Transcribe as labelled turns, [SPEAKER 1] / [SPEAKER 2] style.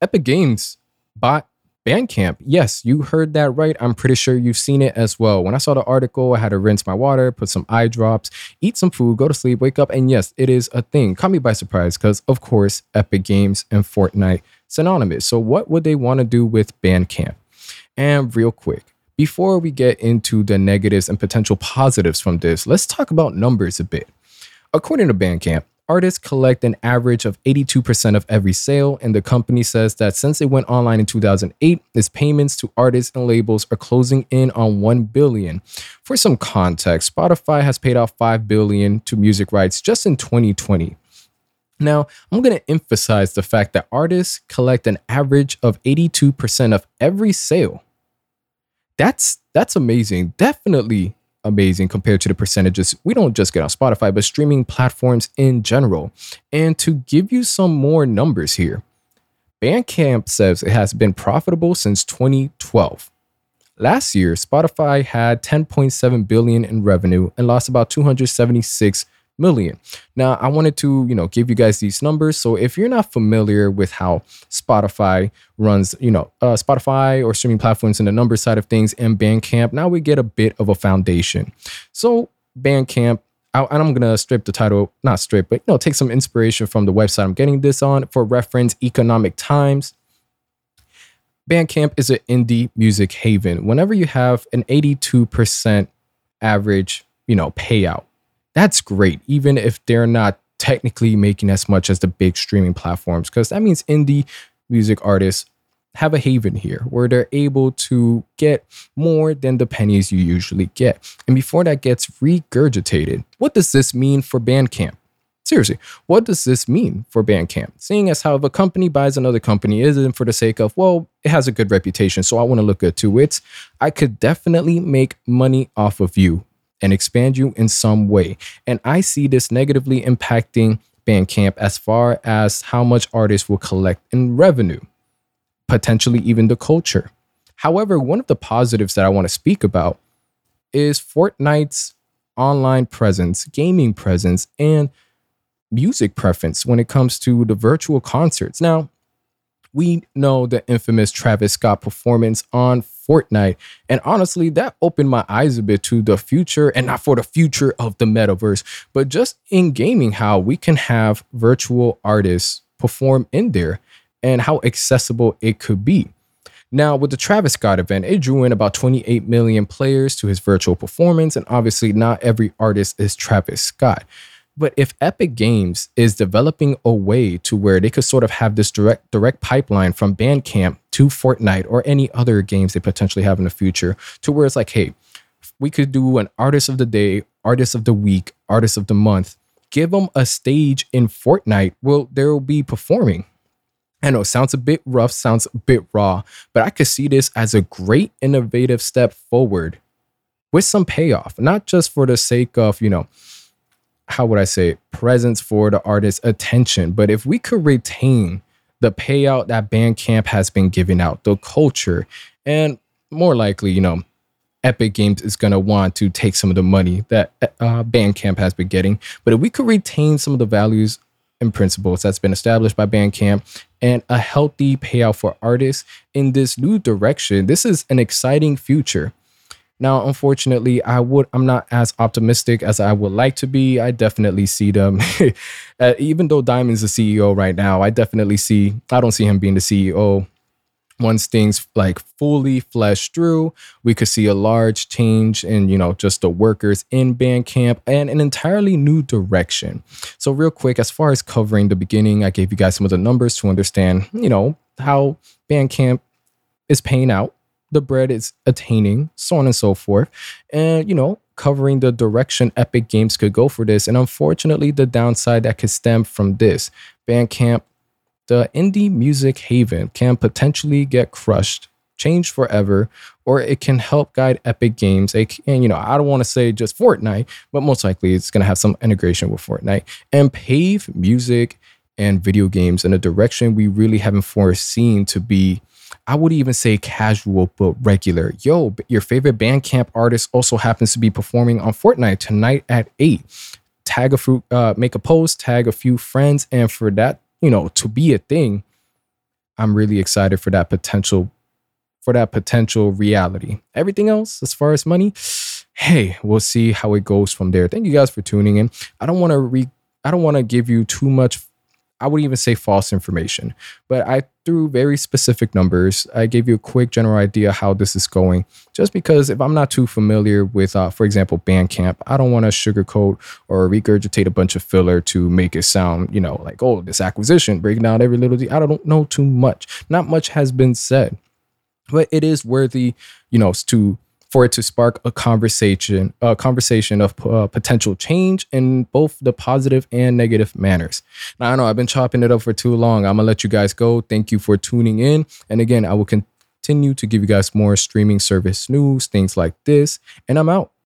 [SPEAKER 1] Epic Games bought Bandcamp. Yes, you heard that right. I'm pretty sure you've seen it as well. When I saw the article, I had to rinse my water, put some eye drops, eat some food, go to sleep, wake up, and yes, it is a thing. Caught me by surprise because, of course, Epic Games and Fortnite synonymous. So, what would they want to do with Bandcamp? And real quick, before we get into the negatives and potential positives from this, let's talk about numbers a bit. According to Bandcamp, artists collect an average of 82% of every sale, and the company says that since it went online in 2008, its payments to artists and labels are closing in on 1 billion. For some context, Spotify has paid out 5 billion to music rights just in 2020. Now, I'm going to emphasize the fact that artists collect an average of 82% of every sale that's that's amazing. Definitely amazing compared to the percentages we don't just get on Spotify, but streaming platforms in general. And to give you some more numbers here, Bandcamp says it has been profitable since 2012. Last year, Spotify had 10.7 billion in revenue and lost about 276 million. Now, I wanted to, you know, give you guys these numbers. So if you're not familiar with how Spotify runs, you know, uh, Spotify or streaming platforms and the number side of things and Bandcamp, now we get a bit of a foundation. So Bandcamp, I, I'm gonna strip the title, not strip, but you know, take some inspiration from the website I'm getting this on for reference. Economic Times. Bandcamp is an indie music haven. Whenever you have an 82% average, you know, payout that's great, even if they're not technically making as much as the big streaming platforms, because that means indie music artists have a haven here where they're able to get more than the pennies you usually get. And before that gets regurgitated, what does this mean for Bandcamp? Seriously, what does this mean for Bandcamp? Seeing as how if a company buys another company isn't for the sake of, well, it has a good reputation, so I want to look good too. It's, I could definitely make money off of you and expand you in some way. And I see this negatively impacting Bandcamp as far as how much artists will collect in revenue, potentially even the culture. However, one of the positives that I want to speak about is Fortnite's online presence, gaming presence, and music preference when it comes to the virtual concerts. Now, we know the infamous Travis Scott performance on Fortnite. And honestly, that opened my eyes a bit to the future and not for the future of the metaverse, but just in gaming, how we can have virtual artists perform in there and how accessible it could be. Now, with the Travis Scott event, it drew in about 28 million players to his virtual performance, and obviously, not every artist is Travis Scott. But if Epic Games is developing a way to where they could sort of have this direct direct pipeline from Bandcamp to Fortnite or any other games they potentially have in the future, to where it's like, hey, we could do an artist of the day, artist of the week, artist of the month. Give them a stage in Fortnite. Well, they will be performing. I know it sounds a bit rough, sounds a bit raw, but I could see this as a great innovative step forward with some payoff, not just for the sake of, you know, how would I say, presence for the artist's attention. But if we could retain the payout that Bandcamp has been giving out, the culture, and more likely, you know, Epic Games is going to want to take some of the money that uh, Bandcamp has been getting. But if we could retain some of the values and principles that's been established by Bandcamp and a healthy payout for artists in this new direction, this is an exciting future. Now, unfortunately, I would I'm not as optimistic as I would like to be. I definitely see them, uh, even though Diamond's the CEO right now. I definitely see I don't see him being the CEO. Once things like fully flesh through, we could see a large change in you know just the workers in Bandcamp and an entirely new direction. So, real quick, as far as covering the beginning, I gave you guys some of the numbers to understand you know how Bandcamp is paying out the bread is attaining, so on and so forth. And, you know, covering the direction Epic Games could go for this. And unfortunately, the downside that could stem from this Bandcamp, the indie music haven, can potentially get crushed, changed forever, or it can help guide Epic Games. And, you know, I don't want to say just Fortnite, but most likely it's going to have some integration with Fortnite and pave music and video games in a direction we really haven't foreseen to be I would even say casual but regular. Yo, your favorite Bandcamp artist also happens to be performing on Fortnite tonight at 8. Tag a few, uh, make a post, tag a few friends, and for that, you know, to be a thing, I'm really excited for that potential for that potential reality. Everything else, as far as money, hey, we'll see how it goes from there. Thank you guys for tuning in. I don't want to re I don't want to give you too much I wouldn't even say false information, but I threw very specific numbers. I gave you a quick general idea how this is going, just because if I'm not too familiar with, uh, for example, Bandcamp, I don't want to sugarcoat or regurgitate a bunch of filler to make it sound, you know, like, oh, this acquisition, breaking down every little, detail. I don't know too much. Not much has been said, but it is worthy, you know, to for it to spark a conversation, a conversation of uh, potential change in both the positive and negative manners. Now, I know I've been chopping it up for too long. I'm gonna let you guys go. Thank you for tuning in. And again, I will continue to give you guys more streaming service news, things like this. And I'm out.